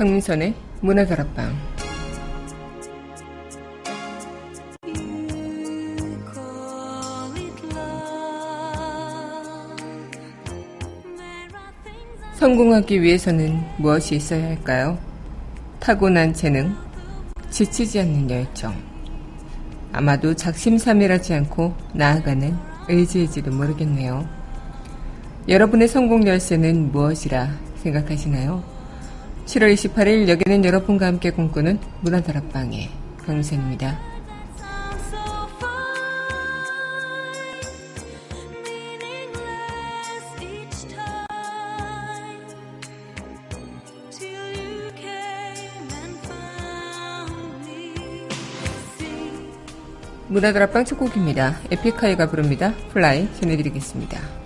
강민선의 문화다락방 성공하기 위해서는 무엇이 있어야 할까요? 타고난 재능, 지치지 않는 열정, 아마도 작심삼일하지 않고 나아가는 의지일지도 모르겠네요. 여러분의 성공 열쇠는 무엇이라 생각하시나요? 7월 28일 여기는 여러분과 함께 꿈꾸는 문화다락방의 강유선입니다. 문화다락방 첫 곡입니다. 에픽하이가 부릅니다. Fly 전해드리겠습니다.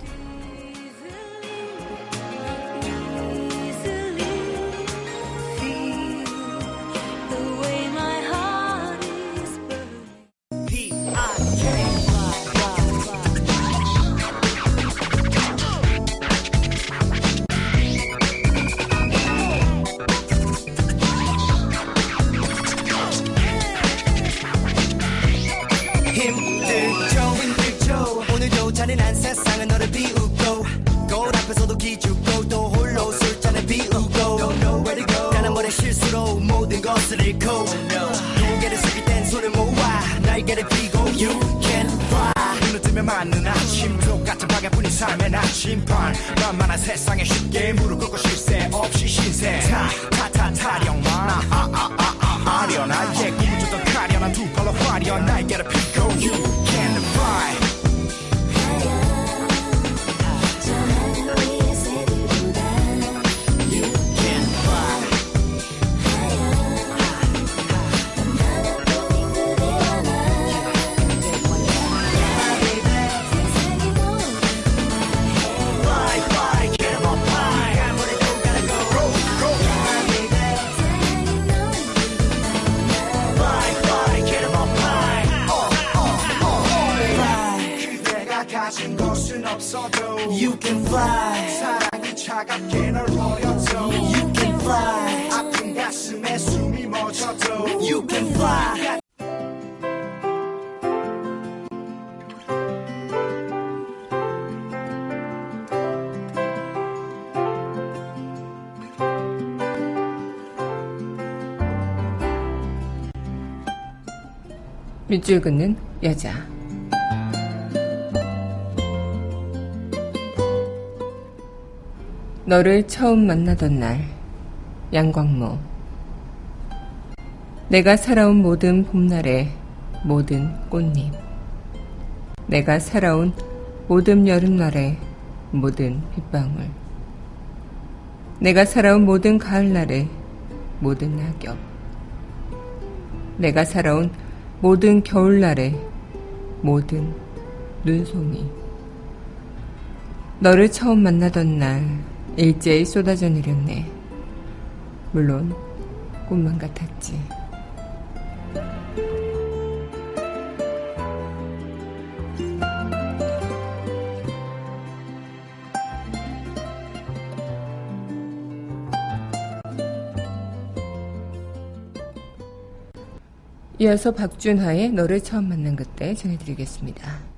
밑줄 긋는 여자. 너를 처음 만나던 날, 양광모. 내가 살아온 모든 봄날의 모든 꽃잎. 내가 살아온 모든 여름날의 모든 빗방울. 내가 살아온 모든 가을날의 모든 낙엽. 내가 살아온 모든 겨울날의 모든 눈송이. 너를 처음 만나던 날 일제히 쏟아져 내렸네. 물론 꿈만 같았지. 이어서 박준하의 너를 처음 만난 그때 전해드리겠습니다.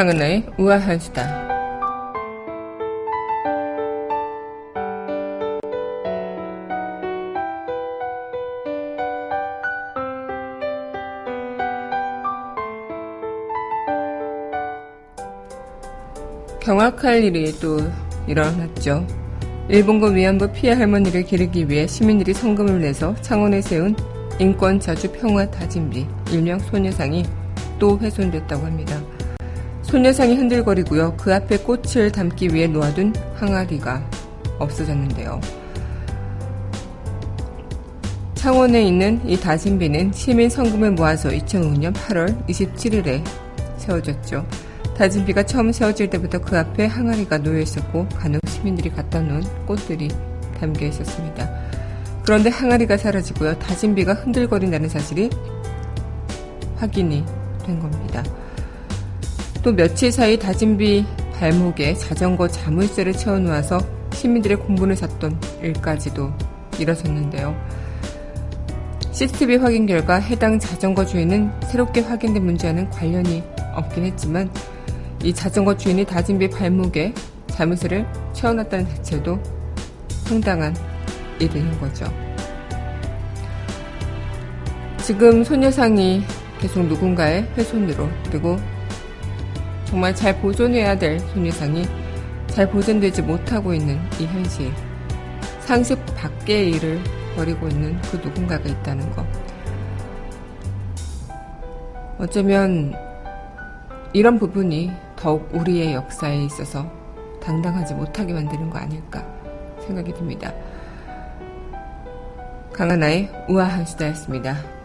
강은하의 우아한 수다. 경악할 일이 또 일어났죠. 일본군 위안부 피해 할머니를 기르기 위해 시민들이 성금을 내서 창원에 세운 인권 자주 평화 다짐비 일명 소녀상이 또 훼손됐다고 합니다. 소녀상이 흔들거리고요. 그 앞에 꽃을 담기 위해 놓아둔 항아리가 없어졌는데요. 창원에 있는 이 다짐비는 시민 성금을 모아서 2005년 8월 27일에 세워졌죠. 다짐비가 처음 세워질 때부터 그 앞에 항아리가 놓여 있었고 간혹 시민들이 갖다 놓은 꽃들이 담겨 있었습니다. 그런데 항아리가 사라지고요. 다짐비가 흔들거린다는 사실이 확인이 된 겁니다. 또 며칠 사이 다짐비 발목에 자전거 자물쇠를 채워놓아서 시민들의 공분을 샀던 일까지도 일어섰는데요. CCTV 확인 결과 해당 자전거 주인은 새롭게 확인된 문제와는 관련이 없긴 했지만 이 자전거 주인이 다짐비 발목에 자물쇠를 채워놨다는 자체도 상당한 일인 거죠. 지금 소녀상이 계속 누군가의 훼손으로 그리고 정말 잘 보존해야 될 소녀상이 잘 보존되지 못하고 있는 이 현실. 상식 밖의 일을 벌이고 있는 그 누군가가 있다는 것. 어쩌면 이런 부분이 더욱 우리의 역사에 있어서 당당하지 못하게 만드는 거 아닐까 생각이 듭니다. 강하나의 우아한 수다였습니다.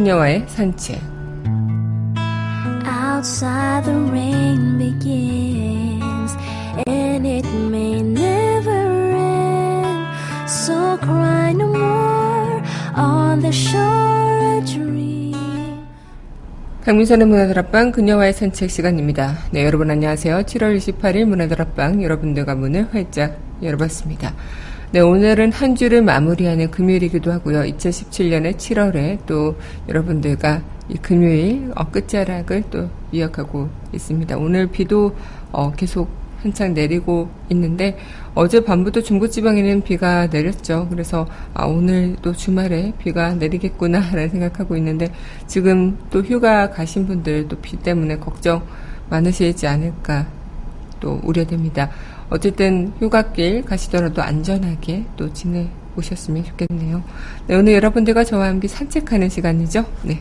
그녀와의 산책 Outside the rain begins and it may never end So cry no more on the shore a dream 강민선의 문화다락방 그녀와의 산책 시간입니다. 네 여러분 안녕하세요. 7월 28일 문화다락방 여러분들과 문을 활짝 열어봤습니다. 네, 오늘은 한 주를 마무리하는 금요일이기도 하고요. 2017년의 7월에 또 여러분들과 이 금요일 어, 끝자락을 또 이어가고 있습니다. 오늘 비도 어, 계속 한창 내리고 있는데 어제 밤부터 중부지방에는 비가 내렸죠. 그래서 아, 오늘 또 주말에 비가 내리겠구나라는 생각하고 있는데 지금 또 휴가 가신 분들 또 비 때문에 걱정 많으시지 않을까 또 우려됩니다. 어쨌든 휴가길 가시더라도 안전하게 또 지내보셨으면 좋겠네요. 네, 오늘 여러분들과 저와 함께 산책하는 시간이죠. 네.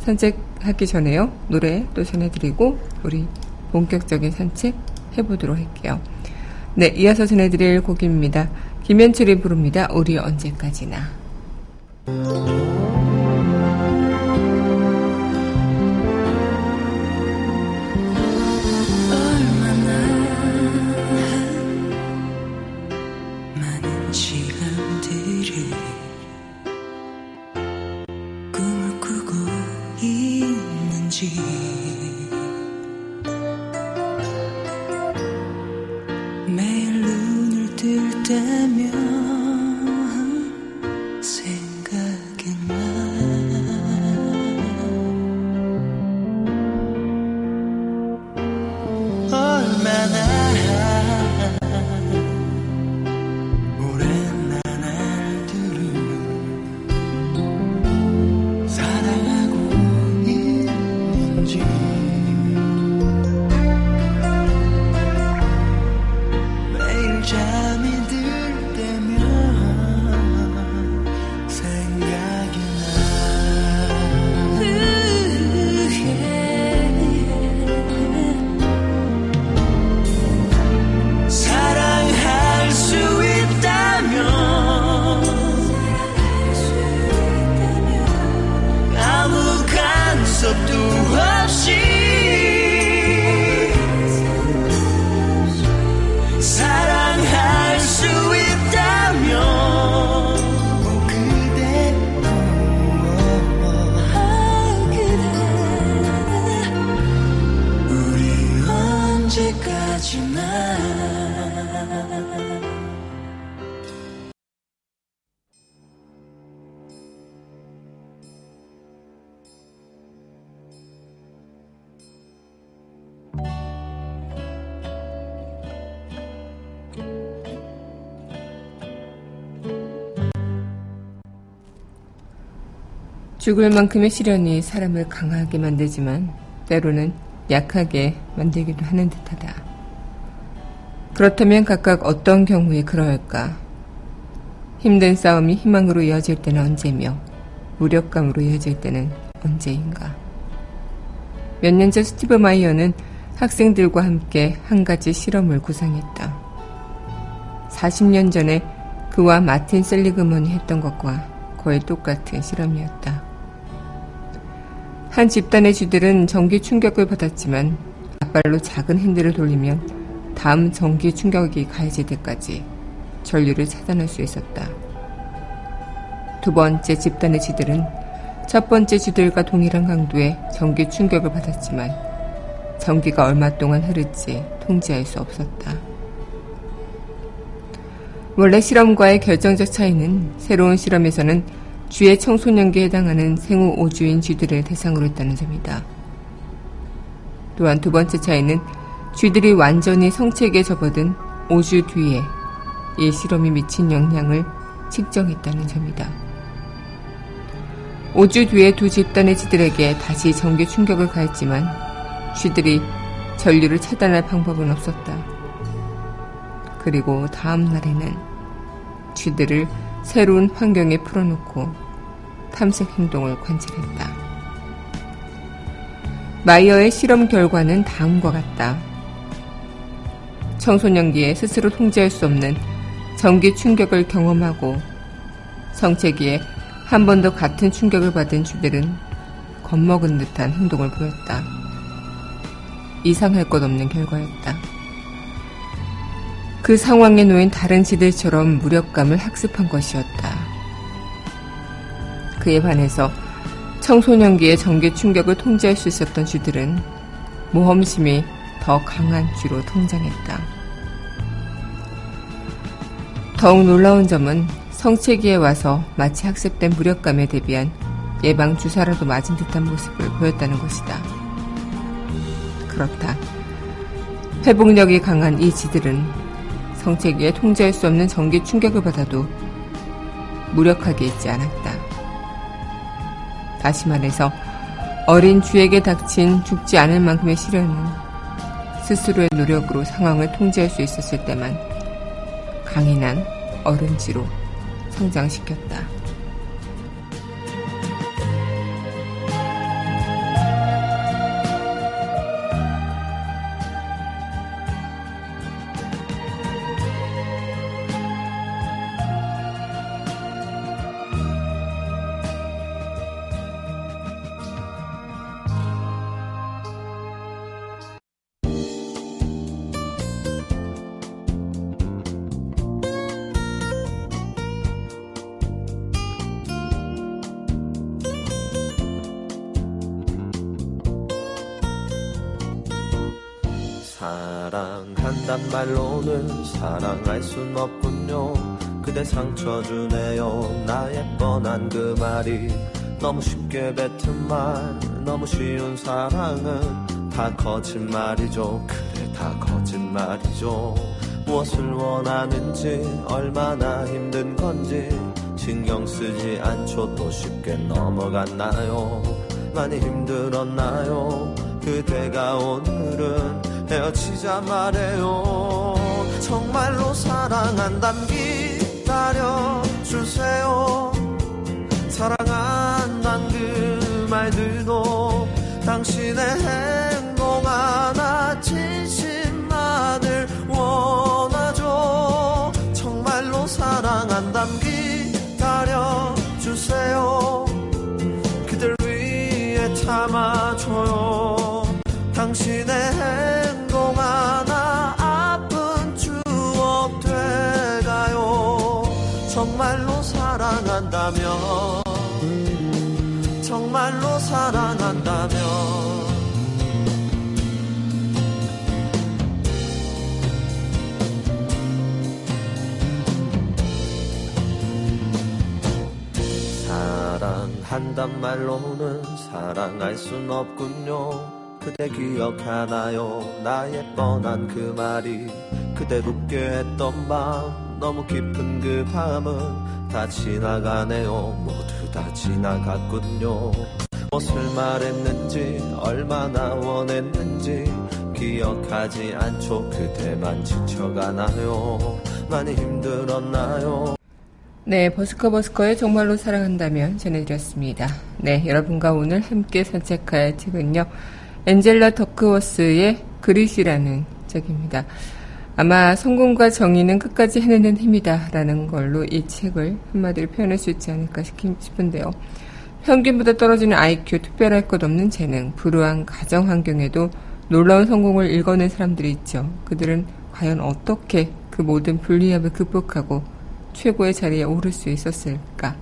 산책하기 전에요. 노래 또 전해드리고, 우리 본격적인 산책 해보도록 할게요. 네, 이어서 전해드릴 곡입니다. 김현철이 부릅니다. 우리 언제까지나. 죽을 만큼의 시련이 사람을 강하게 만들지만 때로는 약하게 만들기도 하는 듯하다. 그렇다면 각각 어떤 경우에 그러할까? 힘든 싸움이 희망으로 이어질 때는 언제며 무력감으로 이어질 때는 언제인가? 몇 년 전 스티브 마이어는 학생들과 함께 한 가지 실험을 구상했다. 40년 전에 그와 마틴 셀리그먼이 했던 것과 거의 똑같은 실험이었다. 한 집단의 쥐들은 전기 충격을 받았지만 앞발로 작은 핸들을 돌리면 다음 전기 충격이 가해질 때까지 전류를 차단할 수 있었다. 두 번째 집단의 쥐들은 첫 번째 쥐들과 동일한 강도의 전기 충격을 받았지만 전기가 얼마 동안 흐를지 통제할 수 없었다. 원래 실험과의 결정적 차이는 새로운 실험에서는 쥐의 청소년기에 해당하는 생후 5주인 쥐들을 대상으로 했다는 점이다. 또한 두 번째 차이는 쥐들이 완전히 성체기에 접어든 5주 뒤에 이 실험이 미친 영향을 측정했다는 점이다. 5주 뒤에 두 집단의 쥐들에게 다시 전기 충격을 가했지만 쥐들이 전류를 차단할 방법은 없었다. 그리고 다음 날에는 쥐들을 새로운 환경에 풀어놓고 탐색 행동을 관찰했다. 마이어의 실험 결과는 다음과 같다. 청소년기에 스스로 통제할 수 없는 전기 충격을 경험하고 성체기에 한 번 더 같은 충격을 받은 쥐들은 겁먹은 듯한 행동을 보였다. 이상할 것 없는 결과였다. 그 상황에 놓인 다른 지들처럼 무력감을 학습한 것이었다. 그에 반해서 청소년기의 전기 충격을 통제할 수 있었던 쥐들은 모험심이 더 강한 쥐로 성장했다. 더욱 놀라운 점은 성체기에 와서 마치 학습된 무력감에 대비한 예방 주사라도 맞은 듯한 모습을 보였다는 것이다. 그렇다. 회복력이 강한 이 쥐들은 성체기에 통제할 수 없는 전기 충격을 받아도 무력하게 있지 않았다. 다시 말해서 어린 쥐에게 닥친 죽지 않을 만큼의 시련은 스스로의 노력으로 상황을 통제할 수 있었을 때만 강인한 어른쥐로 성장시켰다. 단 말로는 사랑할 순 없군요. 그대 상처 주네요. 나의 뻔한 그 말이 너무 쉽게 뱉은 말 너무 쉬운 사랑은 다 거짓말이죠. 그래 다 거짓말이죠. 무엇을 원하는지 얼마나 힘든 건지 신경 쓰지 않죠. 또 쉽게 넘어갔나요? 많이 힘들었나요? 그대가 오늘은 헤어지자 말해요. 정말로 사랑한담 기다려 주세요. 사랑한단 그 말들도 당신의 행동 하나 진심만을 원하죠. 정말로 사랑한담 기 한단 말로는 사랑할 순 없군요. 그대 기억하나요? 나의 뻔한 그 말이 그대 웃게 했던 밤 너무 깊은 그 밤은 다 지나가네요. 모두 다 지나갔군요. 무엇을 말했는지 얼마나 원했는지 기억하지 않죠 그대만 지쳐가나요 많이 힘들었나요 네, 버스커 버스커의 정말로 사랑한다면 전해드렸습니다. 네, 여러분과 오늘 함께 산책할 책은요. 엔젤라 더크워스의 그릿이라는 책입니다. 아마 성공과 정의는 끝까지 해내는 힘이다 라는 걸로 이 책을 한마디로 표현할 수 있지 않을까 싶은데요. 평균보다 떨어지는 IQ, 특별할 것 없는 재능, 불우한 가정 환경에도 놀라운 성공을 읽어낸 사람들이 있죠. 그들은 과연 어떻게 그 모든 불리함을 극복하고 최고의 자리에 오를 수 있었을까?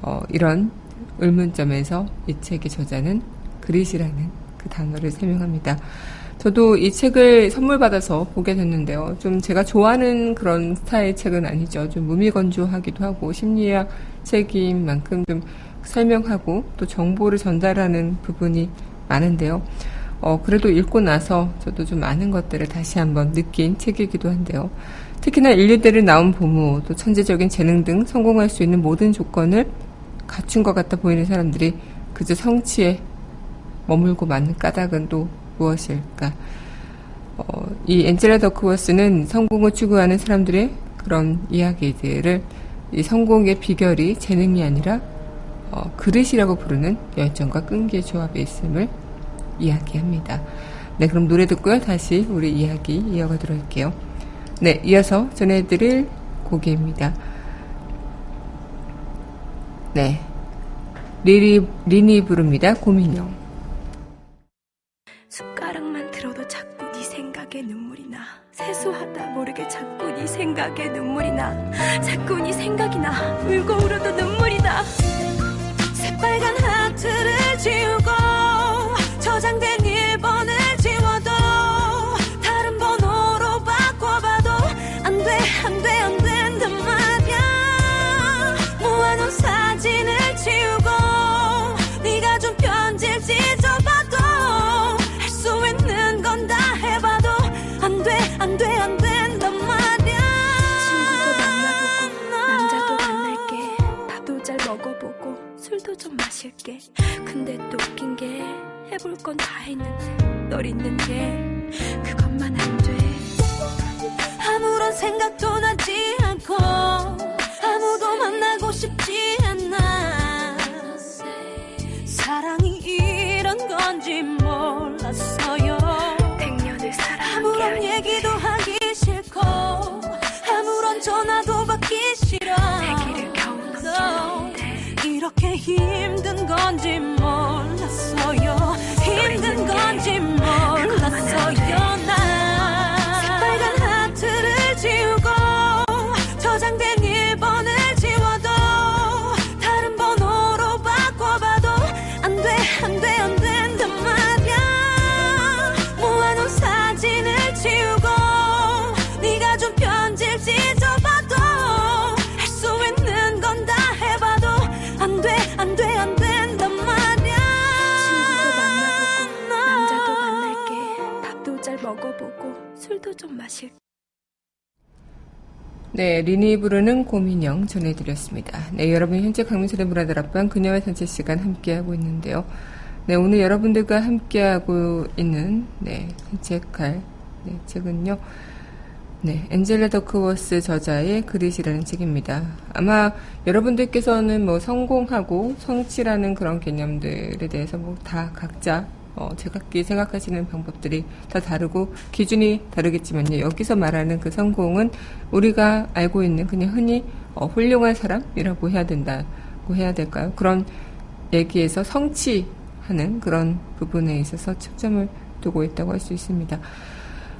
어, 이런 의문점에서 이 책의 저자는 그릿이라는 그 단어를 설명합니다. 저도 이 책을 선물 받아서 보게 됐는데요. 좀 제가 좋아하는 그런 스타일 책은 아니죠. 좀 무미건조하기도 하고 심리학 책인 만큼 좀 설명하고 또 정보를 전달하는 부분이 많은데요. 어, 그래도 읽고 나서 저도 좀 많은 것들을 다시 한번 느낀 책이기도 한데요. 특히나 인류대를 나온 부모, 또 천재적인 재능 등 성공할 수 있는 모든 조건을 갖춘 것 같아 보이는 사람들이 그저 성취에 머물고 맞는 까닭은 또 무엇일까? 어, 이 엔젤라 더크워스는 성공을 추구하는 사람들의 그런 이야기들을 이 성공의 비결이 재능이 아니라 어, 그릇이라고 부르는 열정과 끈기의 조합에 있음을 이야기합니다. 네, 그럼 노래 듣고요. 다시 우리 이야기 이어가도록 할게요. 네, 이어서 전해드릴 곡입니다. 네. 리리, 리니 부릅니다. 고민형. 숟가락만 들어도 자꾸 네 생각에 눈물이 나. 세수하다 모르게 자꾸 네 생각에 눈물이 나. 자꾸 네 생각이 나. 울고 울어도 눈물이 나. 새빨간 하트를 지우고 저장된 1 좀 마실게. 근데 또 웃긴 게 해볼 건 다 했는데 널 잊는 게 그것만 안 돼. 아무런 생각도 힘 네, 리니 부르는 고민형 전해드렸습니다. 네, 여러분 현재 강민철의 문화들 앞방 그녀의 산책 시간 함께하고 있는데요. 네, 오늘 여러분들과 함께하고 있는 네, 산책할 네, 책은요. 네, 엔젤라 더크워스 저자의 그릿이라는 책입니다. 아마 여러분들께서는 뭐 성공하고 성취라는 그런 개념들에 대해서 뭐 다 각자 어, 제각기 생각하시는 방법들이 다 다르고 기준이 다르겠지만요. 여기서 말하는 그 성공은 우리가 알고 있는 그냥 흔히 어, 훌륭한 사람이라고 해야 된다고 해야 될까요? 그런 얘기에서 성취하는 그런 부분에 있어서 초점을 두고 있다고 할 수 있습니다.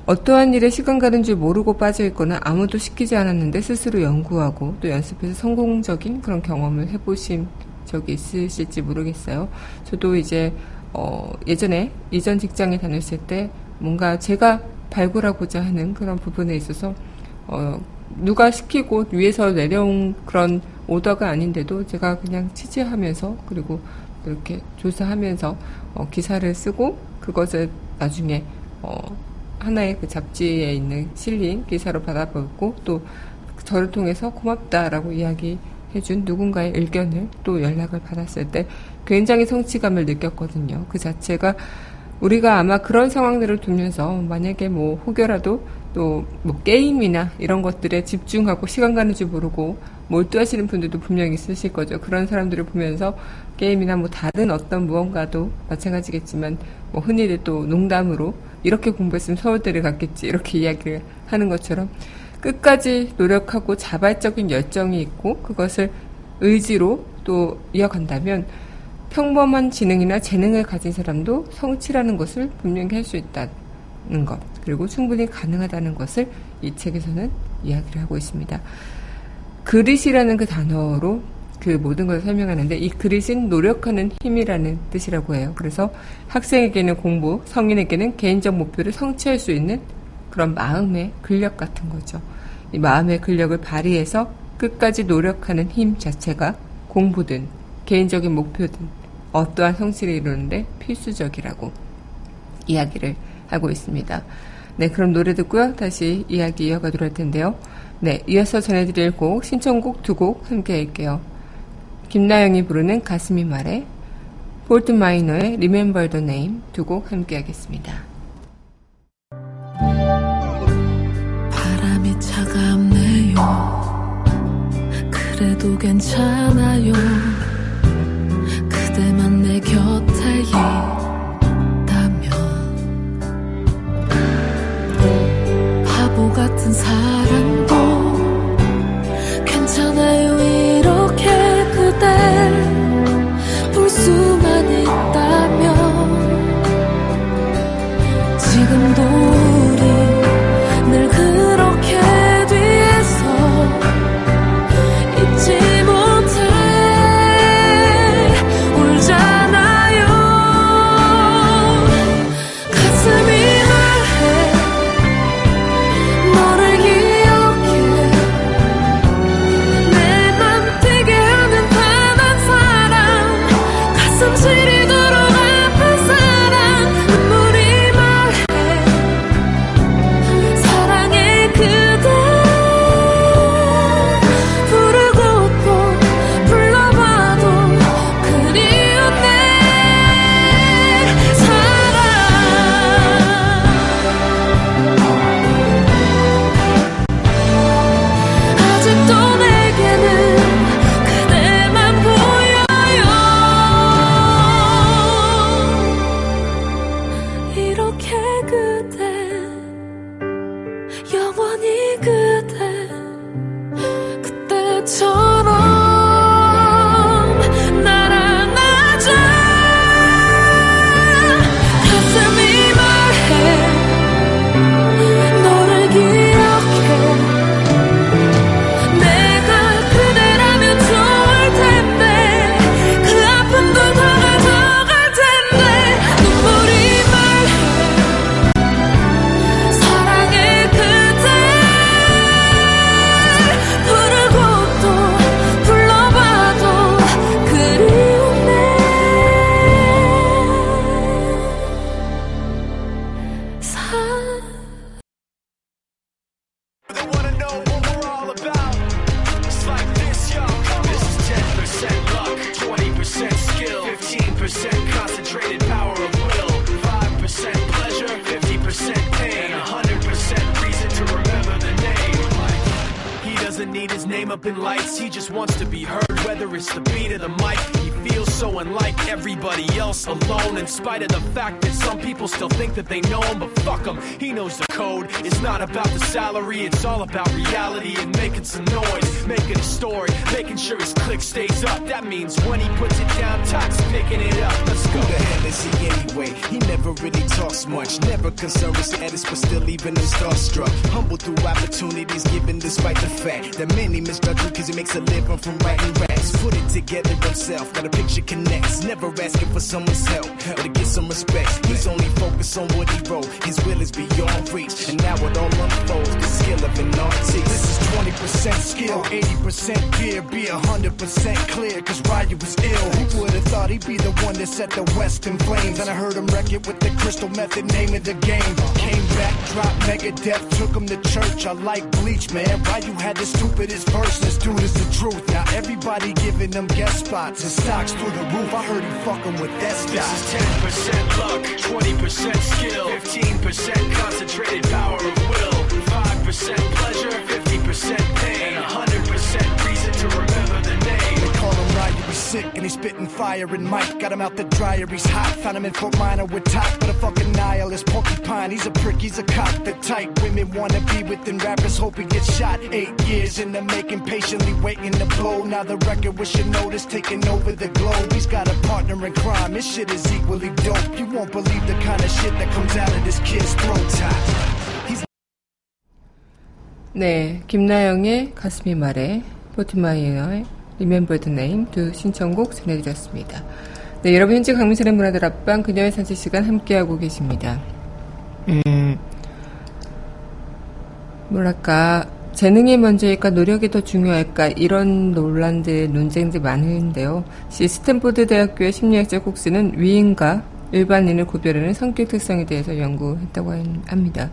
어떠한 일에 시간 가는 줄 모르고 빠져 있거나 아무도 시키지 않았는데 스스로 연구하고 또 연습해서 성공적인 그런 경험을 해보신 적이 있으실지 모르겠어요. 저도 이제 어, 예전에 이전 직장에 다녔을 때 뭔가 제가 발굴하고자 하는 그런 부분에 있어서 어, 누가 시키고 위에서 내려온 그런 오더가 아닌데도 제가 그냥 취재하면서 그리고 이렇게 조사하면서 어, 기사를 쓰고 그것을 나중에 어, 하나의 그 잡지에 있는 실린 기사로 받아보고 또 저를 통해서 고맙다라고 이야기해준 누군가의 의견을 또 연락을 받았을 때 굉장히 성취감을 느꼈거든요. 그 자체가 우리가 아마 그런 상황들을 두면서 만약에 뭐 혹여라도 또 뭐 게임이나 이런 것들에 집중하고 시간 가는 줄 모르고 몰두하시는 분들도 분명히 있으실 거죠. 그런 사람들을 보면서 게임이나 뭐 다른 어떤 무언가도 마찬가지겠지만 뭐 흔히들 또 농담으로 이렇게 공부했으면 서울대를 갔겠지 이렇게 이야기를 하는 것처럼 끝까지 노력하고 자발적인 열정이 있고 그것을 의지로 또 이어간다면 평범한 지능이나 재능을 가진 사람도 성취라는 것을 분명히 할 수 있다는 것 그리고 충분히 가능하다는 것을 이 책에서는 이야기를 하고 있습니다. 그릿이라는 그 단어로 그 모든 걸 설명하는데 이 그릿은 노력하는 힘이라는 뜻이라고 해요. 그래서 학생에게는 공부, 성인에게는 개인적 목표를 성취할 수 있는 그런 마음의 근력 같은 거죠. 이 마음의 근력을 발휘해서 끝까지 노력하는 힘 자체가 공부든 개인적인 목표든 어떠한 성취를 이루는데 필수적이라고 이야기를 하고 있습니다. 네, 그럼 노래 듣고요. 다시 이야기 이어가도록 할 텐데요. 네, 이어서 전해드릴 곡, 신청곡 두 곡 함께 할게요. 김나영이 부르는 가슴이 말해, 볼트 마이너의 Remember the Name 두 곡 함께 하겠습니다. 바람이 차갑네요. 그래도 괜찮아요. 그대만 내 곁에 있다면 바보 같은 사랑도 괜찮아요. 이렇게 그댈 starstruck. Humble through opportunities given despite the fact that many he makes a living from writing raps. Put it together himself. Got a picture connects. Never asking for someone's help or to get some respect. He's only focused on what he wrote. His will is beyond reach. And now it all unfolds. The skill of an artist. This is 20% skill, 80% gear. Be 100% clear. Cause Ryu was ill. Who would have thought he'd be the one that set the West in flames? And I heard him wreck it with the crystal method, name of the game. Came back, dropped mega Megadeth, took him to church. I like bleach, man. Ryu had the stupidest verse. This dude is the truth. Now everybody giving them guest spots and stocks through the roof. I heard he fucking with that This is 10% luck, 20% skill, 15% concentrated power of will, 5% pleasure, 50% pain, and 100% reason to remember sick and he's spitting fire and Mike got him out the dryer, he's hot. Found him in Fort Minor with top, but a fucking nihilist porcupine. He's a prick, he's a cock. The type women wanna be within rappers, hope he gets shot. Eight years in the making, patiently waiting to blow. Now the record with your notice taking over the globe. He's got a partner in crime, his shit is equally dope. You won't believe the kind of shit that comes out of this kid's throat. Top. He's 네, 김나영의 가슴이 말해, 포트마이어의 Remember the Name 두 신청곡 전해드렸습니다. 네, 여러분 현재 강민선의 문화다락방 그녀의 산책 시간 함께하고 계십니다. 음, 뭐랄까, 재능이 먼저일까, 노력이 더 중요할까, 이런 논란들, 논쟁들 많은데요. 시 스탠포드 대학교의 심리학자 콕스는 위인과 일반인을 구별하는 성격 특성에 대해서 연구했다고 한- 합니다.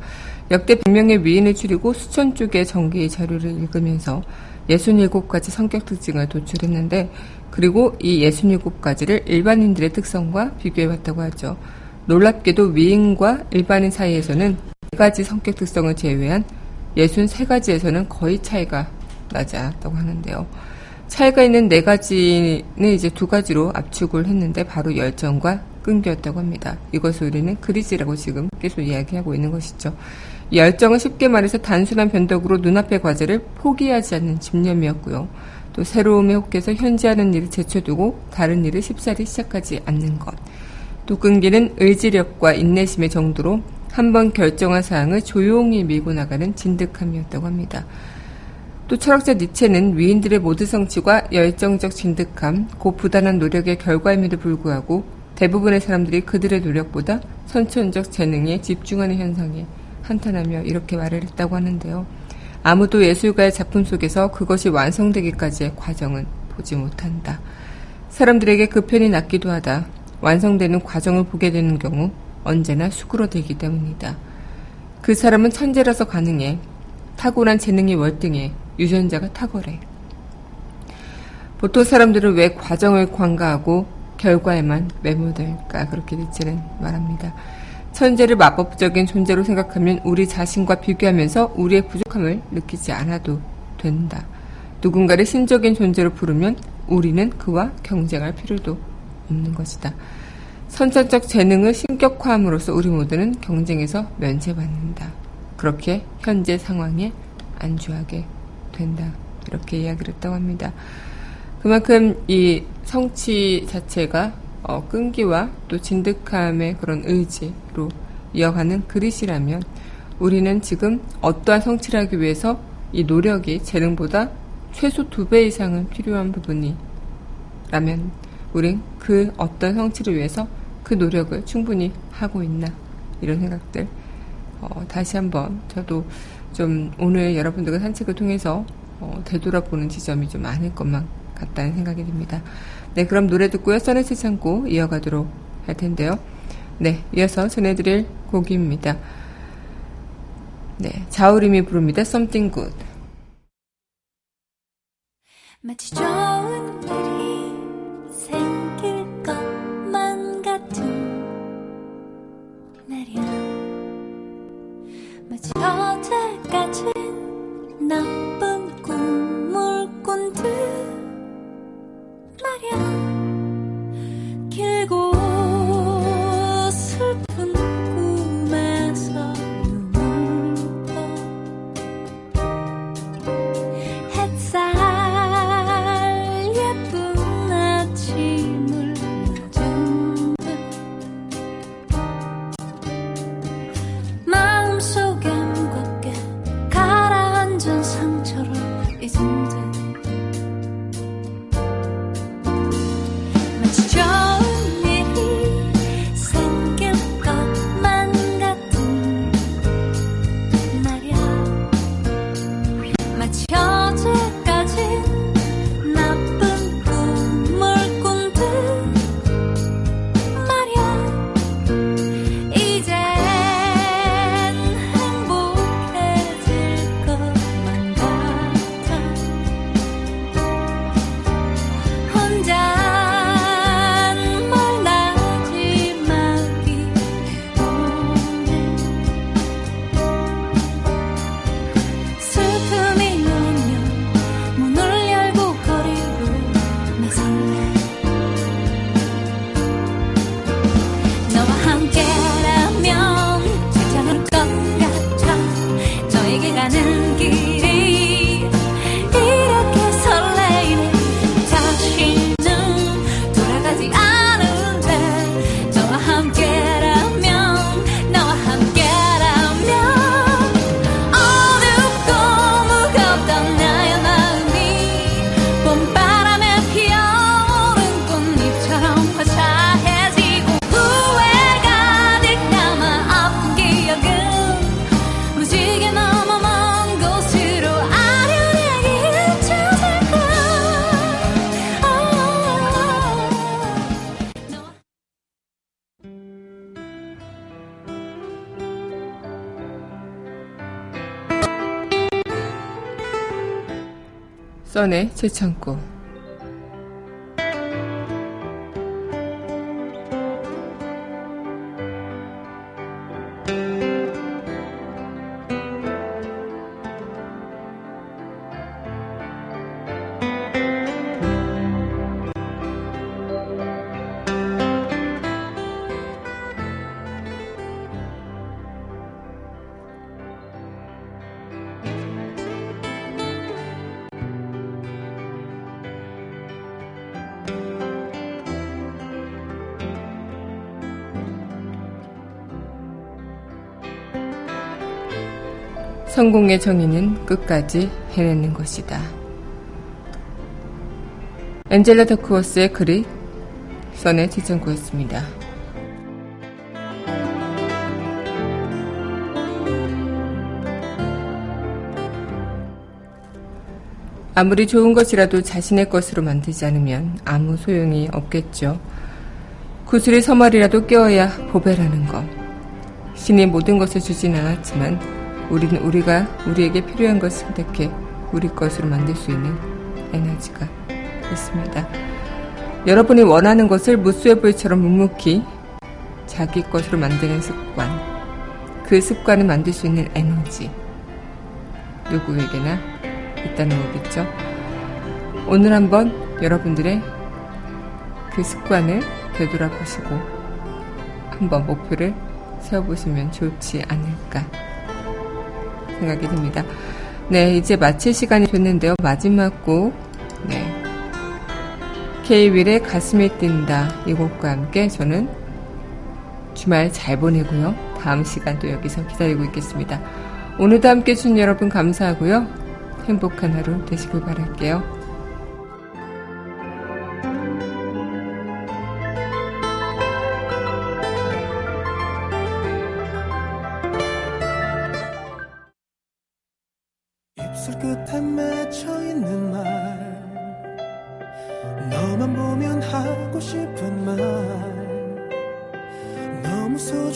역대 100명의 위인을 추리고 수천 쪽의 정기 자료를 읽으면서 67가지 성격 특징을 도출했는데, 그리고 이 67가지를 일반인들의 특성과 비교해봤다고 하죠. 놀랍게도 위인과 일반인 사이에서는 4가지 성격 특성을 제외한 63가지에서는 거의 차이가 나지 않았다고 하는데요. 차이가 있는 네 가지는 이제 두 가지로 압축을 했는데 바로 열정과 끈기였다고 합니다. 이것을 우리는 그리지라고 지금 계속 이야기하고 있는 것이죠. 이 열정은 쉽게 말해서 단순한 변덕으로 눈앞의 과제를 포기하지 않는 집념이었고요. 또 새로움에 혹해서 현재 하는 일을 제쳐두고 다른 일을 쉽사리 시작하지 않는 것. 또 끈기는 의지력과 인내심의 정도로 한번 결정한 사항을 조용히 밀고 나가는 진득함이었다고 합니다. 또 철학자 니체는 위인들의 모든 성취가 열정적 진득함, 고 부단한 노력의 결과임에도 불구하고 대부분의 사람들이 그들의 노력보다 선천적 재능에 집중하는 현상에 한탄하며 이렇게 말을 했다고 하는데요. 아무도 예술가의 작품 속에서 그것이 완성되기까지의 과정은 보지 못한다. 사람들에게 그 편이 낫기도 하다. 완성되는 과정을 보게 되는 경우 언제나 수그러들기 때문이다. 그 사람은 천재라서 가능해. 타고난 재능이 월등해. 유전자가 탁월해. 보통 사람들은 왜 과정을 관가하고 결과에만 매몰될까 그렇게 니체는 말합니다. 천재를 마법적인 존재로 생각하면 우리 자신과 비교하면서 우리의 부족함을 느끼지 않아도 된다. 누군가를 신적인 존재로 부르면 우리는 그와 경쟁할 필요도 없는 것이다. 선천적 재능을 신격화함으로써 우리 모두는 경쟁에서 면제받는다. 그렇게 현재 상황에 안주하게 된다. 이렇게 이야기를 했다고 합니다. 그만큼 이 성취 자체가 어, 끈기와 또 진득함의 그런 의지로 이어가는 그릇이라면 우리는 지금 어떠한 성취를 하기 위해서 이 노력이 재능보다 최소 두 배 이상은 필요한 부분이 라면 우린 그 어떤 성취를 위해서 그 노력을 충분히 하고 있나 이런 생각들 어, 다시 한번 저도 좀 오늘 여러분들과 산책을 통해서 어, 되돌아보는 지점이 좀 많을 것만 같다는 생각이 듭니다. 네, 그럼 노래 듣고요. 써내치 창고 이어가도록 할 텐데요. 네, 이어서 전해드릴 곡입니다. 네, 자우림이 부릅니다. Something Good. 마치 좋은 일이 생길 것만 같은 날이야 마치 어제까지 나쁜 말 써내 최창고 성공의 정의는 끝까지 해내는 것이다. 엔젤라 더크워스의 글이 선의 지정구였습니다. 아무리 좋은 것이라도 자신의 것으로 만들지 않으면 아무 소용이 없겠죠. 구슬이 서말이라도 깨어야 보배라는 것. 신이 모든 것을 주진 않았지만 우리는 우리가 우리에게 필요한 것을 선택해 우리 것으로 만들 수 있는 에너지가 있습니다. 여러분이 원하는 것을 무수해불처럼 묵묵히 자기 것으로 만드는 습관, 그 습관을 만들 수 있는 에너지, 누구에게나 있다는 거겠죠. 오늘 한번 여러분들의 그 습관을 되돌아보시고 한번 목표를 세워보시면 좋지 않을까 생각이 듭니다. 네, 이제 마칠 시간이 됐는데요. 마지막 곡, 네. 케이윌의 가슴이 뛴다. 이 곡과 함께 저는 주말 잘 보내고요. 다음 시간 또 여기서 기다리고 있겠습니다. 오늘도 함께 해주신 여러분 감사하고요. 행복한 하루 되시길 바랄게요.